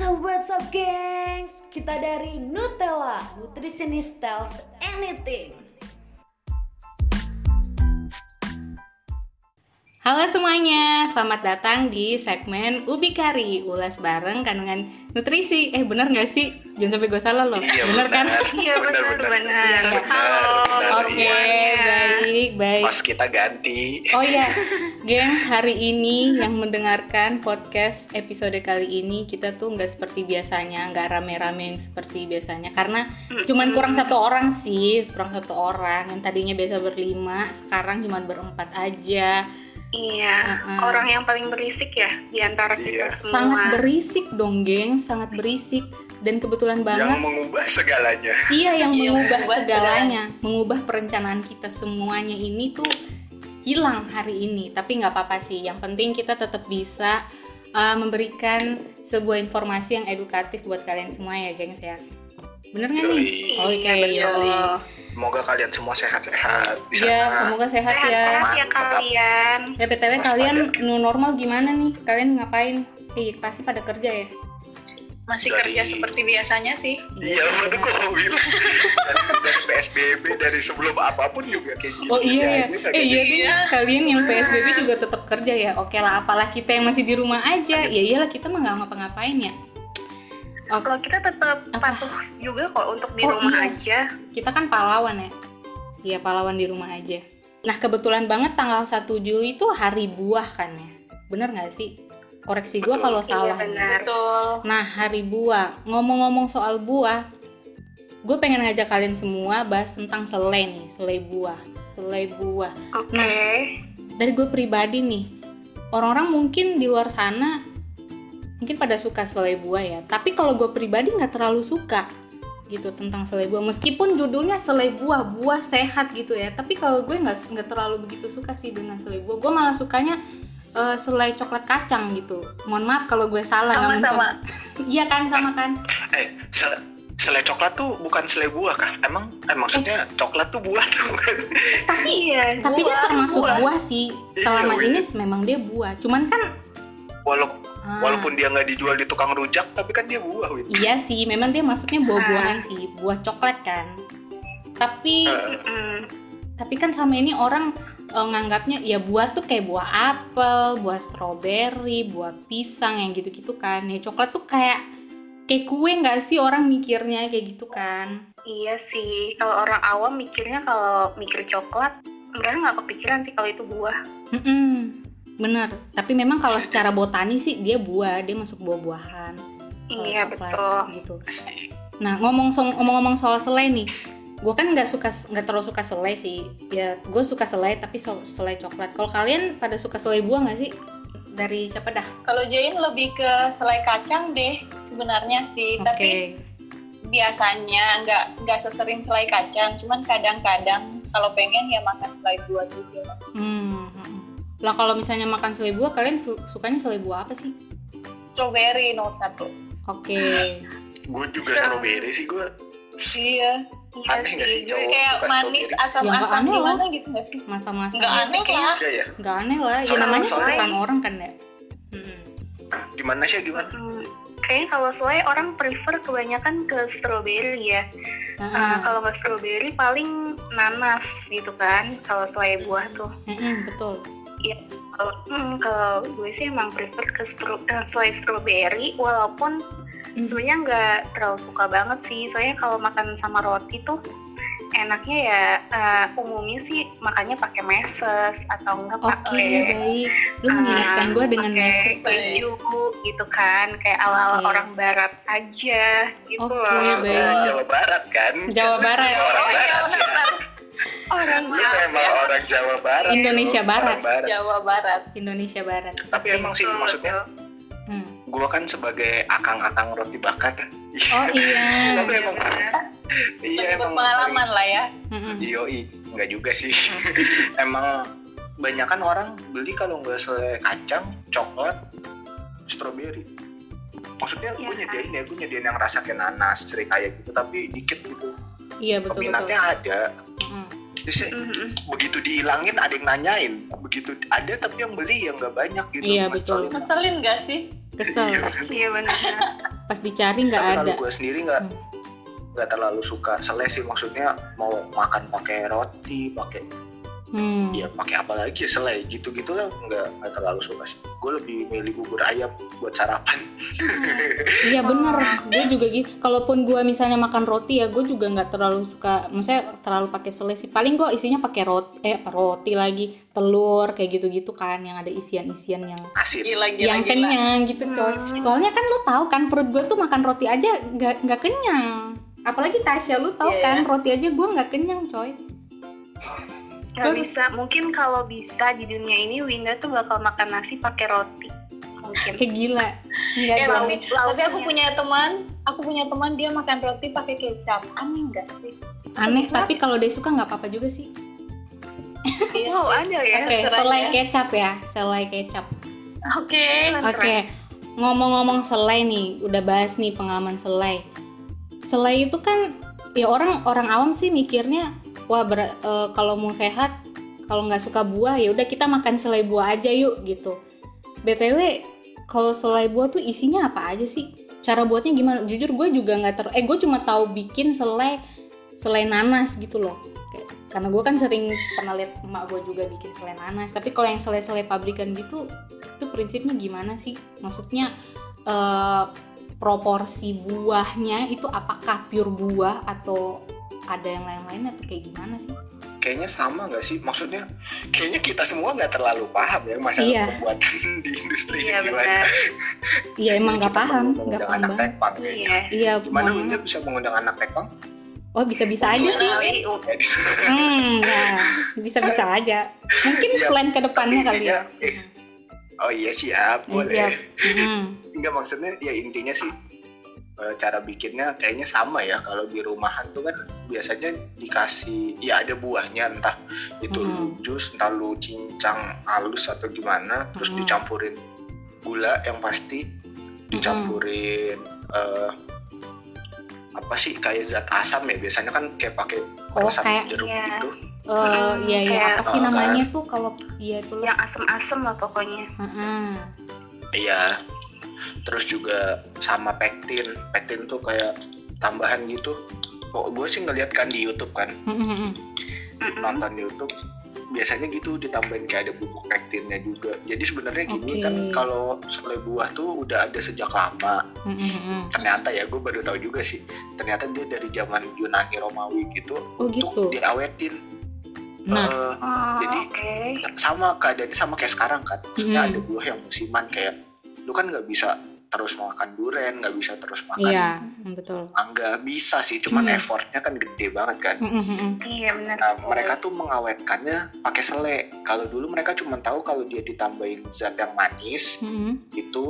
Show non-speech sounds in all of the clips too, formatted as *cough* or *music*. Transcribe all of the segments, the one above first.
Up, what's up, gengs? Kita dari Nutella, Nutritionist Tells Anything. Halo semuanya, selamat datang di segmen Ubi Kari Ulas bareng kandungan nutrisi Eh bener gak sih? Jangan sampai gue salah loh Iya, Bener kan? Iya benar benar. Halo. Oke, iya. baik, baik Pas kita ganti. Oh iya, gengs hari ini yang mendengarkan podcast episode kali ini Kita tuh nggak seperti biasanya, nggak rame-rame yang seperti biasanya Karena cuman kurang satu orang sih, kurang satu orang Yang tadinya biasa berlima, sekarang cuma berempat aja Iya. Uh-uh. Orang yang paling berisik ya di antara kita Iya. semua. sangat berisik dong geng sangat berisik dan kebetulan Yang banget mengubah segalanya. iya yang Iya, mengubah mengubah segalanya mengubah perencanaan kita semuanya ini tuh hilang hari ini tapi nggak apa-apa sih yang penting kita tetap bisa uh, memberikan sebuah informasi yang edukatif buat kalian semua ya gengs ya bener nggak nih oke Iya, yoi. Semoga kalian semua sehat-sehat di ya sana. semoga sehat Sehat ya sehat ya kalian. ya btw Waspada. kalian new normal gimana nih kalian ngapain Ih, pasti pada kerja ya Masih Dari- kerja seperti biasanya sih. Iya, baru gue mau bilang dari, dari PSBB dari sebelum apa pun juga kayak gini. Oh iya ya, aja, eh iya deh, Iya. kalian yang PSBB juga tetap kerja ya. Oke lah, apalah kita yang masih di rumah aja. Ya iyalah kita mah nggak ngapa-ngapain ya. Oke, Kalau kita tetap Apa? patuh juga kok untuk di Oh, rumah iya. aja. kita kan pahlawan ya. Iya pahlawan di rumah aja. Nah kebetulan banget tanggal 1 Juli itu hari buah kan ya. Bener nggak sih? Koreksi gua Betul. kalau Iya, salah. benar. Betul. Nah hari buah, ngomong-ngomong soal buah, gue pengen ngajak kalian semua bahas tentang selai nih, selai buah, selai buah. Oke. Nah. dari gue pribadi nih orang-orang mungkin di luar sana mungkin pada suka selai buah ya tapi kalau gue pribadi nggak terlalu suka gitu tentang selai buah meskipun judulnya selai buah buah sehat gitu ya tapi kalau gue nggak nggak terlalu begitu suka sih dengan selai buah gue malah sukanya eh, selai coklat kacang gitu mohon maaf kalau gue salah nggak Sama-sama. mencong- iya kan sama kan Eh, sel- selai coklat tuh bukan selai buah kah? Emang eh, maksudnya coklat tuh buah tuh kan? *laughs* tapi Iya. tapi dia buah, termasuk buah. buah sih selama Iya, ini memang dia buah cuman kan Walau, ah, walaupun dia nggak dijual di tukang rujak, tapi kan dia buah, Win. Iya sih, memang dia masuknya buah-buahan sih, buah coklat kan. Tapi Mm-mm. tapi kan selama ini orang eh, nganggapnya ya buah tuh kayak buah apel, buah stroberi, buah pisang yang gitu-gitu kan. Ya coklat tuh kayak kayak kue nggak sih orang mikirnya kayak gitu kan? Iya sih. Kalau orang awam mikirnya kalau mikir coklat, mereka nggak kepikiran sih kalau itu buah. Mm-mm, bener. Tapi memang kalau *laughs* secara botani sih dia buah, dia masuk buah-buahan. Iya coklat betul. Gitu. Nah ngomong so- ngomong-ngomong soal selai nih, gue kan nggak suka nggak terlalu suka selai sih. Ya gue suka selai tapi so- selai coklat. Kalau kalian pada suka selai buah nggak sih? Dari siapa dah? Kalau Jain lebih ke selai kacang deh sebenarnya sih. Oke. Tapi biasanya nggak nggak sesering selai kacang. Cuman kadang-kadang kalau pengen ya makan selai buah juga. Hmm. Hmm. Lah kalau misalnya makan selai buah, kalian su- sukanya selai buah apa sih? Strawberry nomor satu. Oke. *laughs* Gue juga strawberry sih gue. Iya. Iya Aneh nggak sih sih. cowok Kayak suka manis asam-asam Ya, gimana gitu nggak sih? Masa-masa Nggak aneh lah. Iya ya. nggak aneh lah. Ya Soalnya namanya kesukaan orang kan ya. Hmm. Gimana sih gimana? Hmm, kayaknya kalau selai orang prefer kebanyakan ke strawberry ya. Ah, Uh, kalau nggak strawberry paling nanas gitu kan. Kalau selai buah tuh. Mm-mm, betul. Kalau hmm, kalau gue sih emang prefer ke stro- eh, selai strawberry walaupun Hmm. sebenarnya nggak terlalu suka banget sih. Soalnya kalau makan sama roti tuh enaknya ya eh, umumnya sih makannya pakai meses atau enggak Oke, pakai baik. Lu mengingatkan gue dengan pakai meses. keju gitu kan kayak ala-ala Oke. orang barat aja gitu Oke, loh baik. Jawa Barat kan? Jawa Barat. Orang Oh iya Barat. Orang Gue Jawa emang orang Jawa Barat. Indonesia Orang Barat. Barat. Jawa Barat. Indonesia Barat. Tapi emang sih Betul, maksudnya betul. Hmm. gue kan sebagai akang-akang roti bakar. Oh *laughs* iya. Tapi emang Lebih iya emang berpengalaman lah ya. Mm-mm. Yoi, enggak juga sih. *laughs* emang banyak kan orang beli kalau nggak selai kacang, coklat, strawberry. Maksudnya gue Iya, nyediain ya, gue nyediain yang rasa kayak nanas, ceritaya gitu, tapi dikit gitu. Iya betul betul. Peminatnya ada. Mm. Terus Mhm. begitu dihilangin ada yang nanyain, begitu ada tapi yang beli yang nggak banyak gitu. Iya, Mas betul. Colin. Ngeselin gak sih? kesel Iya benar. pas dicari nggak Tapi ada kalau gue sendiri nggak Hmm. nggak terlalu suka selai sih maksudnya mau makan pakai roti pakai hmm. ya pakai apa lagi ya selai gitu gitu lah nggak nggak terlalu suka sih gue lebih milih bubur ayam buat sarapan Iya bener, *laughs* gue juga gitu. Kalaupun gue misalnya makan roti ya, gue juga nggak terlalu suka, maksudnya terlalu pakai selai sih. Paling gue isinya pakai roti, eh roti lagi, telur kayak gitu-gitu kan, yang ada isian-isian yang asin Gila, gila, yang gila. kenyang gitu coy. Hmm. Soalnya kan lu tahu kan perut gue tuh makan roti aja nggak nggak kenyang. Apalagi Tasya lu tahu Iya, kan iya. roti aja gue nggak kenyang coy. Gak bisa. Mungkin kalau bisa di dunia ini Winda tuh bakal makan nasi pakai roti. Mungkin. Kayak gila. Enggak Eh, dong. tapi, tapi aku punya teman, aku punya teman dia makan roti pakai kecap. Aneh enggak sih? Aneh tapi kalau dia suka nggak apa-apa juga sih. Iya. Wow ada ya. Oke, Terserah selai ya. kecap ya, selai kecap. Oke. Oke, ngomong-ngomong selai nih, udah bahas nih pengalaman selai. Selai itu kan ya orang orang awam sih mikirnya wah ber- eh, kalau mau sehat kalau nggak suka buah ya udah kita makan selai buah aja yuk gitu. btw kalau selai buah tuh isinya apa aja sih? Cara buatnya gimana? Jujur gue juga nggak ter eh gue cuma tahu bikin selai selai nanas gitu loh. Karena gue kan sering pernah lihat emak gue juga bikin selai nanas. Tapi kalau yang selai-selai pabrikan gitu itu prinsipnya gimana sih? Maksudnya eh, proporsi buahnya itu apakah pure buah atau ada yang lain-lain atau kayak gimana sih? kayaknya sama nggak sih maksudnya kayaknya kita semua nggak terlalu paham ya masalah Iya. pembuatan *laughs* di industri Iya gimana benar. *laughs* Iya emang nggak paham, nggak paham anak tekpang kayaknya Iya. Iya, gimana Winda bisa mengundang anak tekpang Oh bisa-bisa aja sih. Win? Ya, di- Hmm, nah, bisa-bisa *laughs* aja. Mungkin Iya, plan ke depannya kali ya. eh, oh iya siap Ya, boleh siap. Hmm. Enggak maksudnya ya intinya sih eh, cara bikinnya kayaknya sama ya kalau di rumahan tuh kan biasanya dikasih ya ada buahnya entah itu Hmm. lu jus entah lu cincang halus atau gimana terus Hmm. dicampurin gula yang pasti dicampurin eh, apa sih kayak zat asam ya biasanya kan kayak pakai Oh, kayak- jeruk iya. gitu Eh, Hmm, iya iya kayak- apa sih namanya tuh kalau iya itu. Yang asem-asem lah pokoknya. Heeh. iya terus juga sama pektin pektin tuh kayak tambahan gitu oh gue sih ngeliat kan di YouTube kan nonton di YouTube biasanya gitu ditambahin kayak ada bubuk pektinnya juga jadi sebenarnya gini Oke. kan kalau selai buah tuh udah ada sejak lama ternyata ya gue baru tahu juga sih ternyata dia dari zaman Yunani Romawi gitu Oh untuk gitu. diawetin Nah. Eh, Oh, Jadi, oke. sama keadaannya sama kayak sekarang kan maksudnya Hmm. ada buah yang musiman kayak lu kan nggak bisa terus makan duren nggak bisa terus makan Iya, betul. mangga bisa sih cuman Hmm. effortnya kan gede banget kan. Iya benar. Nah, mereka tuh mengawetkannya pakai selai. Kalau dulu mereka cuma tahu kalau dia ditambahin zat yang manis Hmm, hmm. itu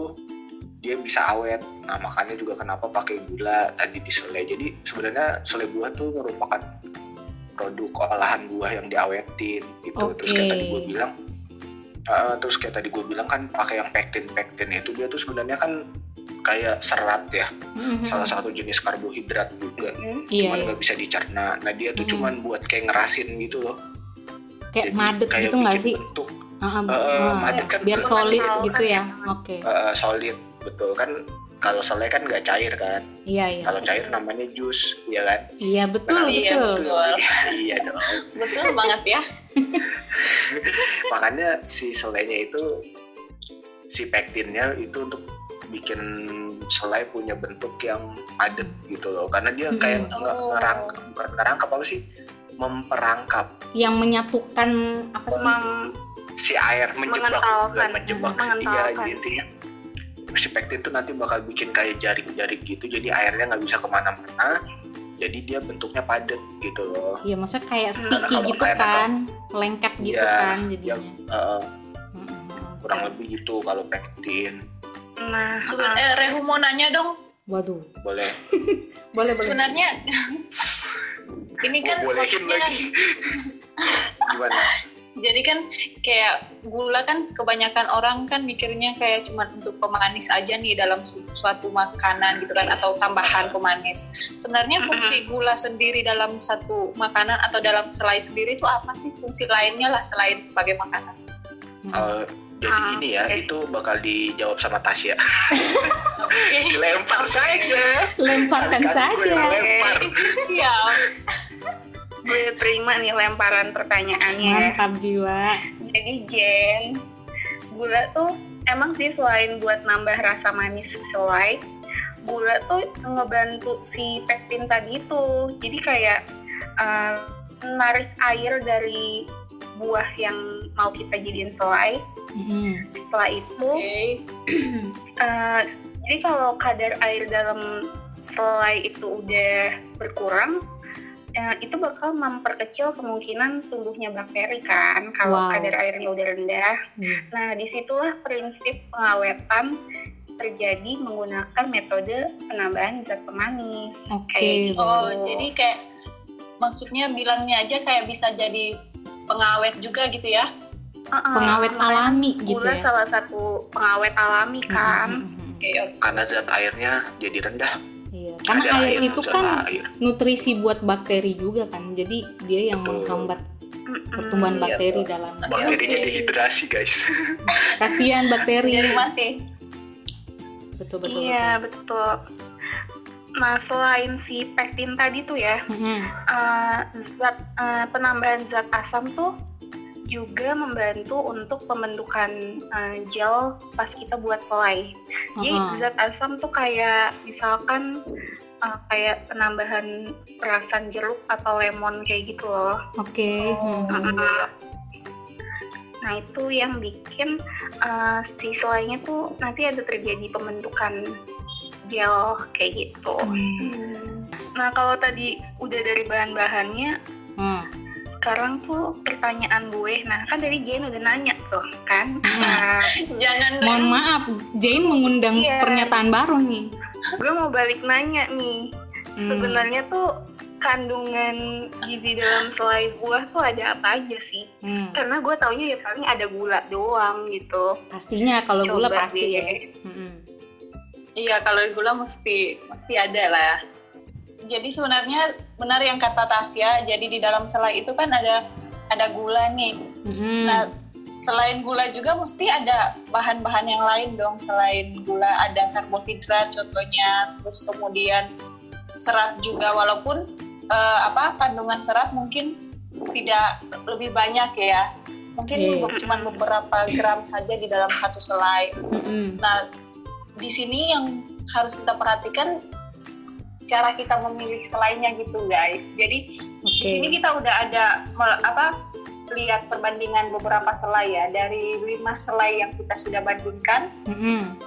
dia bisa awet. Nah, makanya juga kenapa pakai gula tadi di selai. Jadi sebenarnya selai buah tuh merupakan produk olahan buah yang diawetin gitu. Terus kayak tadi gue bilang eh, terus kayak tadi gue bilang kan pakai yang pektin pektin itu dia tuh sebenarnya kan kayak serat ya Hmm, hmm, salah satu jenis karbohidrat juga. Iya, cuman iya. nggak bisa dicerna nah dia tuh Hmm. cuman buat kayak ngerasin gitu loh Kayak Jadi madet kayak gitu nggak sih? bentuk Ah, ah, Eh, ah, madet kan biar solid kan gitu ya. Oke. eh, solid betul kan kalau selai kan nggak cair kan Iya, iya. kalau cair namanya jus ya kan Iya, betul, Benar. Iya, betul. betul. iya dong Betul banget ya. *laughs* makanya si selainya itu si pektinnya itu untuk bikin selai punya bentuk yang padat gitu loh karena dia kayak Mm-mm. nggak Oh. ngerangkap bukan ngerangkap apa sih memperangkap Yang menyatukan apa sih? Emang si air menjebak bukan menjebak iya Mengentalkan. intinya si pektin tuh nanti bakal bikin kayak jaring-jaring gitu jadi airnya nggak bisa ke mana-mana jadi dia bentuknya padat gitu loh Iya, maksudnya kayak Hmm. sticky Kalau gitu kayak kan, lengket gitu Iya, kan jadinya. Eh, Hmm, hmm. kurang lebih gitu kalau pektin nah, Seben- ah, eh, Rehu mau nanya dong. Waduh, boleh *laughs* boleh boleh. Sebenarnya *laughs* ini kan Gua bolehin maksudnya lagi *laughs* gimana jadi kan kayak gula kan kebanyakan orang kan mikirnya kayak cuma untuk pemanis aja nih dalam su- suatu makanan gitu kan atau tambahan pemanis. Sebenarnya fungsi gula sendiri dalam satu makanan atau dalam selai sendiri itu apa sih fungsi lainnya lah selain sebagai makanan? Eh, Jadi Ah, ini ya, oke. itu bakal dijawab sama Tasya. *laughs* Dilempar saja. lemparkan saja lempar. Iya. Gue terima nih lemparan pertanyaannya. mantap jiwa Jadi Jen, gula tuh emang sih selain buat nambah rasa manis selai, gula tuh ngebantu si pektin tadi tuh. Jadi kayak eh, menarik air dari buah yang mau kita jadiin selai. Mm-mm. Setelah itu, Oke. *clears throat* eh, jadi kalau kadar air dalam selai itu udah berkurang, eh, itu bakal memperkecil kemungkinan tumbuhnya bakteri kan kalau Wow. kadar airnya udah rendah. Hmm. Nah, di situlah prinsip pengawetan terjadi menggunakan metode penambahan zat pemanis. Oke. Kayak gitu. Oh, jadi kayak maksudnya bilangnya aja kayak bisa jadi pengawet juga gitu ya? Uh-uh, pengawet makanya alami gitu Gula ya salah satu pengawet alami kan. Oke. Karena zat airnya jadi rendah. Iya, karena Ada air itu kan air. nutrisi buat bakteri juga kan. Jadi dia yang Betul. menghambat pertumbuhan iya, bakteri betul. dalam. Bakterinya Oke. dehidrasi guys. *laughs* Kasihan bakteri. Jadi mati. Betul betul. Iya betul. Nah selain si pektin tadi tuh ya, betul. Mm-mm. eh, zat eh, penambahan zat asam tuh juga membantu untuk pembentukan eh, gel pas kita buat selai. Jadi Uh-uh. zat asam tuh kayak misalkan eh, kayak penambahan perasan jeruk atau lemon kayak gitu loh. Oke. Oh. Mm-mm. Nah itu yang bikin eh, si selainya tuh nanti ada terjadi pembentukan gel kayak gitu. Hmm. Nah kalau tadi udah dari bahan-bahannya. Sekarang tuh pertanyaan gue, nah kan tadi Jen udah nanya tuh kan, Hmm. *laughs* nah, Jangan Mohon maaf, Jane mengundang Iya. pernyataan baru nih. gue mau balik nanya nih, Hmm. sebenarnya tuh kandungan gizi dalam selai buah tuh ada apa aja sih? Hmm. Karena gue taunya ya paling ada gula doang gitu. Pastinya kalau gula pasti deh. ya. Iya, kalau gula mesti mesti ada lah. Jadi sebenarnya benar yang kata Tasya, jadi di dalam selai itu kan ada ada gula nih. Nah, selain gula juga mesti ada bahan-bahan yang lain dong. Selain gula ada karbohidrat contohnya, terus kemudian serat juga walaupun eh, apa kandungan serat mungkin tidak lebih banyak ya. Mungkin Iya. cuma beberapa gram saja di dalam satu selai. Mm-mm. Nah, di sini yang harus kita perhatikan cara kita memilih selainya gitu, guys. Jadi Oke. di sini kita udah ada apa lihat perbandingan beberapa selai ya dari lima selai yang kita sudah bandingkan Mm-mm.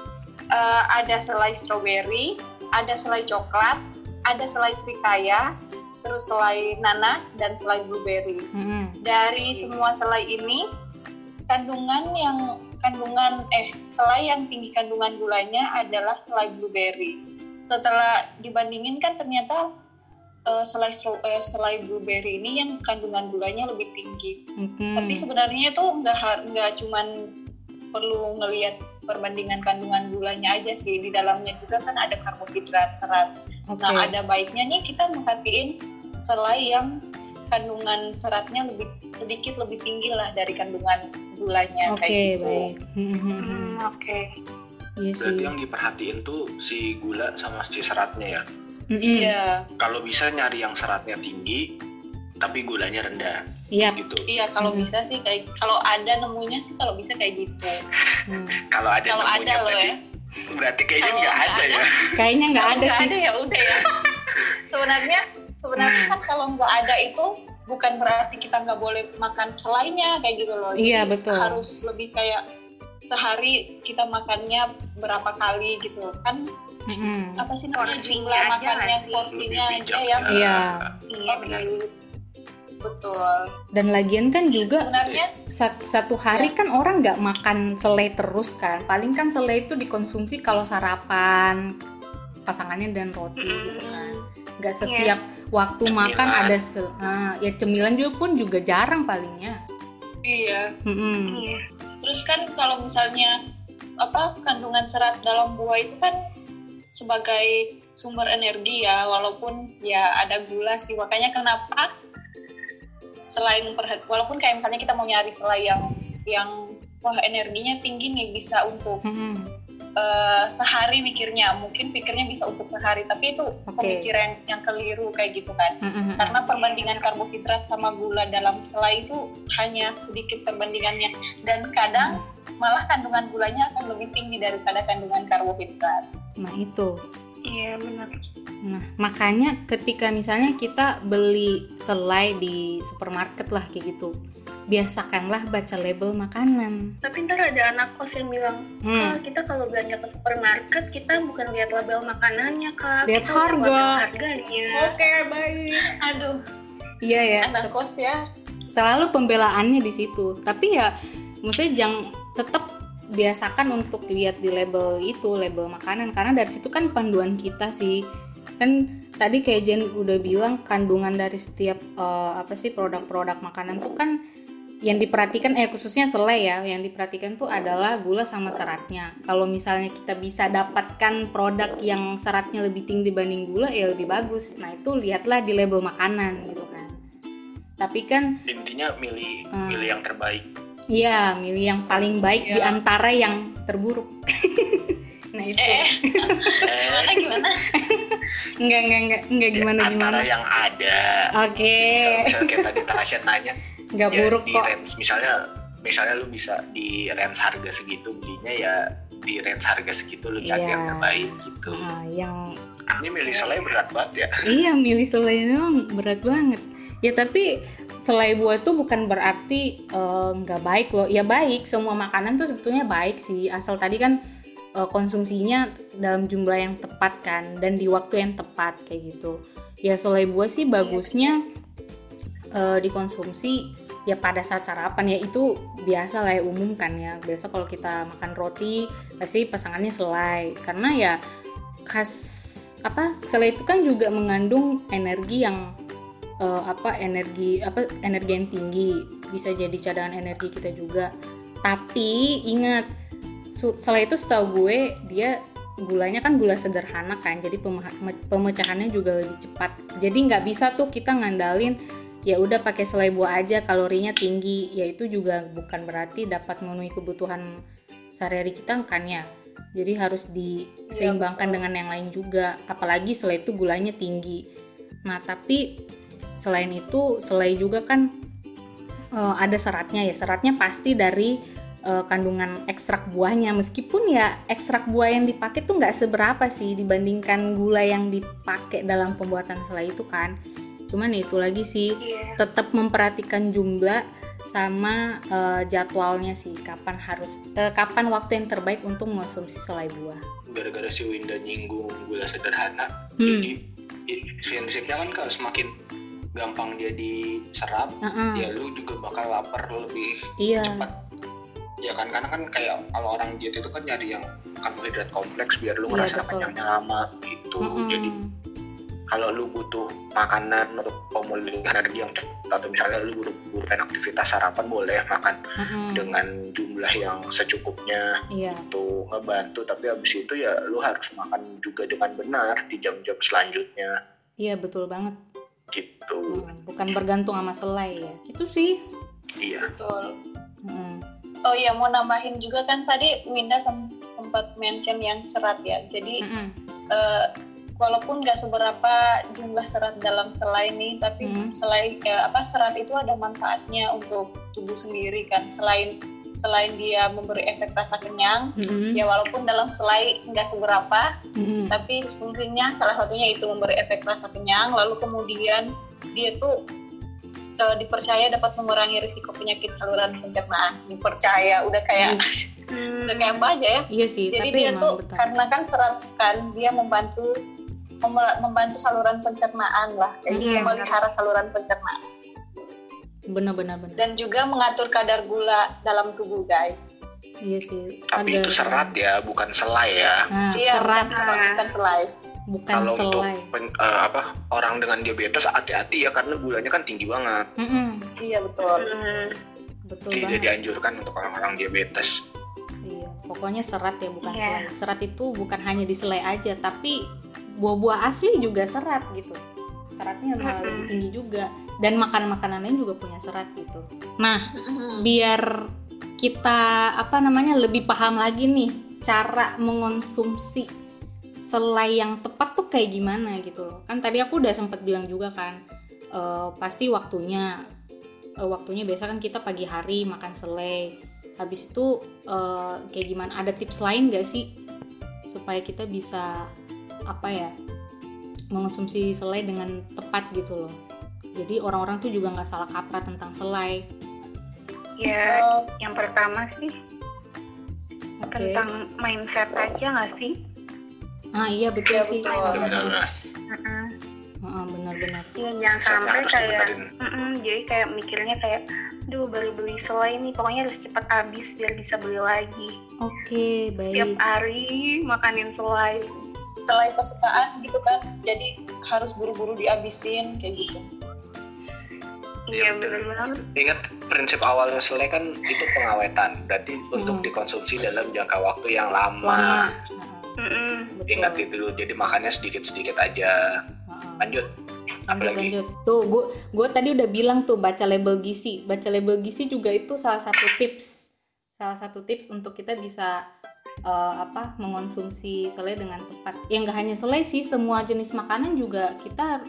eh, ada selai stroberi, ada selai coklat, ada selai serikaya, terus selai nanas dan selai blueberry Mm-mm. dari semua selai ini kandungan yang kandungan eh selai yang tinggi kandungan gulanya adalah selai blueberry. Setelah dibandingin kan ternyata eh, selai stro- eh, selai blueberry ini yang kandungan gulanya lebih tinggi. Mm-mm. Tapi sebenarnya itu nggak nggak cuman perlu ngelihat perbandingan kandungan gulanya aja sih di dalamnya juga kan ada karbohidrat, serat. Oke. Nah, ada baiknya nih kita merhatiin selai yang kandungan seratnya lebih sedikit lebih tinggi lah dari kandungan gulanya Oke, kayak gitu. baik. Mm-mm. Hmm, Oke. Iya sih. Berarti yang diperhatiin tuh si gula sama si seratnya ya. Iya, Kalau bisa nyari yang seratnya tinggi, tapi gulanya rendah Iya. gitu. iya kalau Mhm. bisa sih kayak kalau ada nemunya sih kalau bisa kayak gitu. Hmm. *laughs* Kalau ada Kalau nemunya ada loh berarti, ya. berarti kayaknya nggak ada, ada, ya. *laughs* Kayaknya nggak ada nggak sih. ada ya udah ya. *laughs* sebenarnya sebenarnya Hmm. kan kalau nggak ada itu bukan berarti kita nggak boleh makan selainya kayak gitu loh. Iya, Jadi betul. Harus lebih kayak sehari kita makannya berapa kali gitu kan Mm-mm. apa sih namanya Porsinya jumlah aja makannya sih? porsinya aja ya. Iya. Iya oke benar. betul Dan lagian kan juga sebenarnya sat- satu hari kan orang nggak makan selai terus kan. Paling kan selai itu dikonsumsi kalau sarapan pasangannya dan roti gitu kan. Nggak setiap waktu makan Cemilan. ada se ah, ya cemilan juga pun juga jarang palingnya. iya Mm-mm. Iya. Kan kalau misalnya apa kandungan serat dalam buah itu kan sebagai sumber energi ya walaupun ya ada gula sih makanya kenapa selain memperhat walaupun kayak misalnya kita mau nyari selai yang yang wah energinya tinggi nih bisa untuk Mm-mm. Eh, sehari mikirnya mungkin pikirnya bisa untuk sehari tapi itu Oke. pemikiran yang keliru kayak gitu kan Mm-mm. karena perbandingan karbohidrat sama gula dalam selai itu hanya sedikit perbandingannya dan kadang malah kandungan gulanya akan lebih tinggi daripada kandungan karbohidrat Nah itu. Iya benar. Nah makanya ketika misalnya kita beli selai di supermarket lah kayak gitu, biasakanlah baca label makanan. Tapi ntar ada anak kos yang bilang, Hmm. "Kak, kita kalau belanja ke supermarket kita bukan lihat label makanannya kak, Lihat kita harga." harganya. Oke baik. aduh Iya ya. anak kos ya Selalu pembelaannya di situ. Tapi ya, maksudnya jangan tetap biasakan untuk lihat di label itu label makanan karena dari situ kan panduan kita sih kan tadi kayak Jen udah bilang kandungan dari setiap eh, apa sih produk-produk makanan tuh kan yang diperhatikan eh khususnya selai ya yang diperhatikan tuh adalah gula sama seratnya kalau misalnya kita bisa dapatkan produk yang seratnya lebih tinggi dibanding gula ya lebih bagus nah itu lihatlah di label makanan gitu kan tapi kan intinya milih Hmm. milih yang terbaik Iya, milih yang paling baik di Iya. antara yang terburuk. *laughs* nah itu. eh eh gimana gimana Enggak, enggak, enggak, enggak gimana antara gimana. yang ada Oke, kalau misalnya kayak tadi Tasya nanya enggak ya buruk di kok. range misalnya misalnya lu bisa di range harga segitu belinya ya di range harga segitu lu cari Iya. yang terbaik gitu Nah, yang ini milih selai berat banget ya *laughs* iya milih selai doang berat banget. Ya tapi selai buah tuh bukan berarti eh, nggak baik loh. Ya baik, semua makanan tuh sebetulnya baik sih. Asal tadi kan eh, konsumsinya dalam jumlah yang tepat kan dan di waktu yang tepat kayak gitu. Ya selai buah sih bagusnya eh, dikonsumsi ya pada saat sarapan ya itu biasa lah ya umum kan ya. Biasa kalau kita makan roti pasti pasangannya selai. Karena ya khas apa selai itu kan juga mengandung energi yang eh, apa energi apa energi yang tinggi. Bisa jadi cadangan energi kita juga. Tapi ingat selai itu setahu gue dia gulanya kan gula sederhana kan. Jadi pemecahannya juga lebih cepat. Jadi nggak bisa tuh kita ngandalin ya udah pakai selai buah aja kalorinya tinggi. Ya itu juga bukan berarti dapat memenuhi kebutuhan sehari-hari kita kan ya. Jadi harus diseimbangkan dengan yang lain juga. Apalagi selai itu gulanya tinggi. Nah tapi selain itu selai juga kan eh, ada seratnya ya. Seratnya pasti dari eh, kandungan ekstrak buahnya. Meskipun ya ekstrak buah yang dipakai tuh nggak seberapa sih dibandingkan gula yang dipakai dalam pembuatan selai itu kan cuman ya itu lagi sih Iya. tetap memperhatikan jumlah sama eh, jadwalnya sih kapan harus eh, kapan waktu yang terbaik untuk mengonsumsi selai buah. gara-gara si Winda nyinggung gula sederhana Hmm. jadi prinsipnya kan kalau semakin gampang dia diserap Heeh, ya lu juga bakal lapar lebih iya, cepat ya kan karena kan kayak kalau orang diet itu kan nyari yang karbohidrat kompleks biar lu Iya, ngerasa kenyangnya lama gitu Mm-mm. jadi kalau lu butuh makanan untuk pemulihan energi yang cepat atau misalnya lu buru-buru aktivitas sarapan boleh makan Mm-mm. dengan jumlah yang secukupnya iya, itu ngebantu tapi habis itu ya lu harus makan juga dengan benar di jam-jam selanjutnya iya betul banget. gitu Hmm, bukan bergantung sama selai ya. Itu sih. iya betul Mm. oh iya mau nambahin juga kan tadi Winda sem- sempat mention yang serat ya jadi Mm-mm. eh, walaupun nggak seberapa jumlah serat dalam selai nih tapi Hmm. selai ya, apa serat itu ada manfaatnya untuk tubuh sendiri kan selain selain dia memberi efek rasa kenyang Mm-mm. ya walaupun dalam selai nggak seberapa Mm-mm. tapi fungsinya salah satunya itu memberi efek rasa kenyang lalu kemudian dia tuh eh, dipercaya dapat mengurangi risiko penyakit saluran pencernaan dipercaya udah kayak Yes. *laughs* udah kayak apa aja ya Iya sih, jadi tapi dia tuh betul. karena kan serat kan dia membantu mem- membantu saluran pencernaan lah jadi Mm-mm. memelihara saluran pencernaan benar-benar benar. dan juga mengatur kadar gula dalam tubuh guys Iya sih. tapi itu serat ya bukan selai ya Nah, iya serat bukan serat bukan selai bukan kalau untuk selai. pen- eh, apa orang dengan diabetes hati-hati ya karena gulanya kan tinggi banget Mm-mm. iya betul Hmm. Betul tidak banget. dianjurkan untuk orang-orang diabetes Iya, pokoknya serat ya bukan Iya. selai. Serat itu bukan hanya di selai aja, tapi buah-buah asli juga serat gitu. Seratnya lebih tinggi juga. Dan makanan-makanan lain juga punya serat gitu. Nah, biar kita apa namanya lebih paham lagi nih cara mengonsumsi selai yang tepat tuh kayak gimana gitu loh kan tadi aku udah sempat bilang juga kan eh, pasti waktunya eh, waktunya biasa kan kita pagi hari makan selai habis itu eh, kayak gimana ada tips lain gak sih supaya kita bisa apa ya mengonsumsi selai dengan tepat gitu loh. Jadi orang-orang tuh juga nggak salah kaprah tentang selai. Ya, Eh, yang pertama sih oke. tentang mindset aja nggak sih? ah iya betul Iya, sih. betul. benar-benar. Heeh, benar-benar. Iya, jangan sampai kayak Mm-mm, jadi kayak mikirnya kayak duh baru beli selai nih pokoknya harus cepat habis biar bisa beli lagi. Oke setiap baik. hari makanin selai selain kesukaan gitu kan jadi harus buru-buru dihabisin kayak gitu iya bener banget Ingat prinsip awalnya selai kan itu pengawetan, berarti untuk Hmm. dikonsumsi dalam jangka waktu yang lama. betul Ingat itu dulu, jadi makannya sedikit-sedikit aja. Heeh. Lanjut. lanjut Apalagi? lanjut tuh gue gue tadi udah bilang tuh baca label gizi baca label gizi juga itu salah satu tips salah satu tips untuk kita bisa eh, apa mengonsumsi selai dengan tepat ya nggak hanya selai sih semua jenis makanan juga kita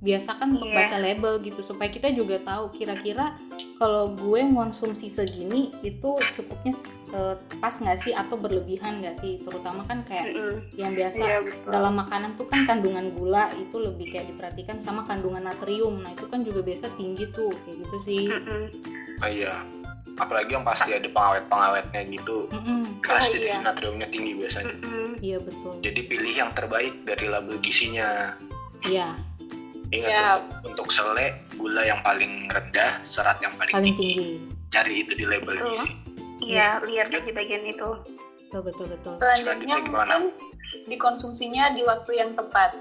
biasakan untuk Iya. baca label gitu supaya kita juga tahu kira-kira kalau gue ngonsumsi segini itu cukupnya eh, pas nggak sih atau berlebihan nggak sih terutama kan kayak Mm-mm. yang biasa iya betul dalam makanan tuh kan kandungan gula itu lebih kayak diperhatikan sama kandungan natrium nah itu kan juga biasa tinggi tuh kayak gitu sih. Oh, iya. Apalagi yang pasti ada pengawet-pengawetnya gitu. Mm-mm, Pasti iya. natriumnya tinggi biasanya. Mm-mm. iya betul Jadi pilih yang terbaik dari label gizinya. iya Ingat Ya. untuk, untuk selai gula yang paling rendah, serat yang paling, paling tinggi. tinggi Cari itu di label Betul. gizi. iya lihat di bagian itu betul betul betul selanjutnya mungkin dikonsumsinya di waktu yang tepat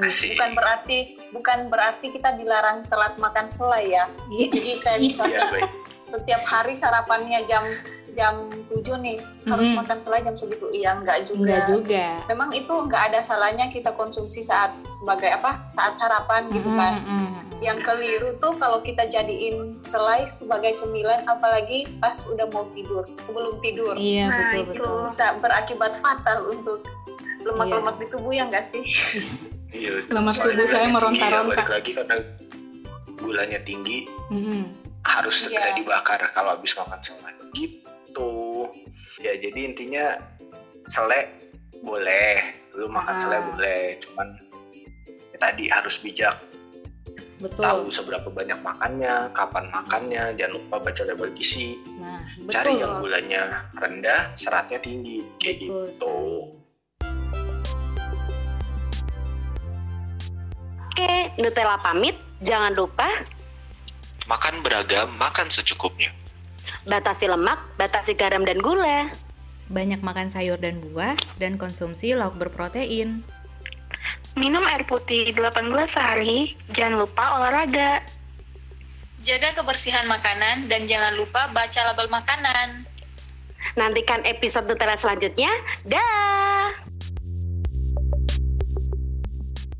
Asik. bukan berarti bukan berarti kita dilarang telat makan selai ya iya jadi kayak Iya. misalnya Iya. Setiap hari sarapannya jam jam 7 nih harus Mhm. makan selai jam segitu iya enggak juga enggak juga memang itu enggak ada salahnya kita konsumsi saat sebagai apa saat sarapan gitu kan mm-mm. yang keliru tuh kalau kita jadiin selai sebagai cemilan apalagi pas udah mau tidur sebelum tidur iya Nah, betul itu. betul bisa berakibat fatal untuk lemak-lemak di tubuh ya enggak sih Iya, Lemak tubuh saya ya, meronta-ronta. Balik lagi karena gulanya tinggi, Mm-mm. Harus segera Iya. dibakar kalau habis makan selai. Gitu. Ya, jadi intinya selai boleh, lu makan Ah. selai boleh, cuman ya tadi harus bijak betul tahu seberapa banyak makannya, kapan makannya, jangan lupa baca label gizi, nah cari betul yang gulanya rendah, seratnya tinggi, kayak betul gitu. Oke, Nutella pamit. Jangan lupa Makan beragam, makan secukupnya. batasi lemak, batasi garam dan gula. Banyak makan sayur dan buah, dan konsumsi lauk berprotein. minum air putih 8 gelas sehari jangan lupa olahraga jaga kebersihan makanan dan jangan lupa baca label makanan Nantikan episode Nutella selanjutnya. Dah.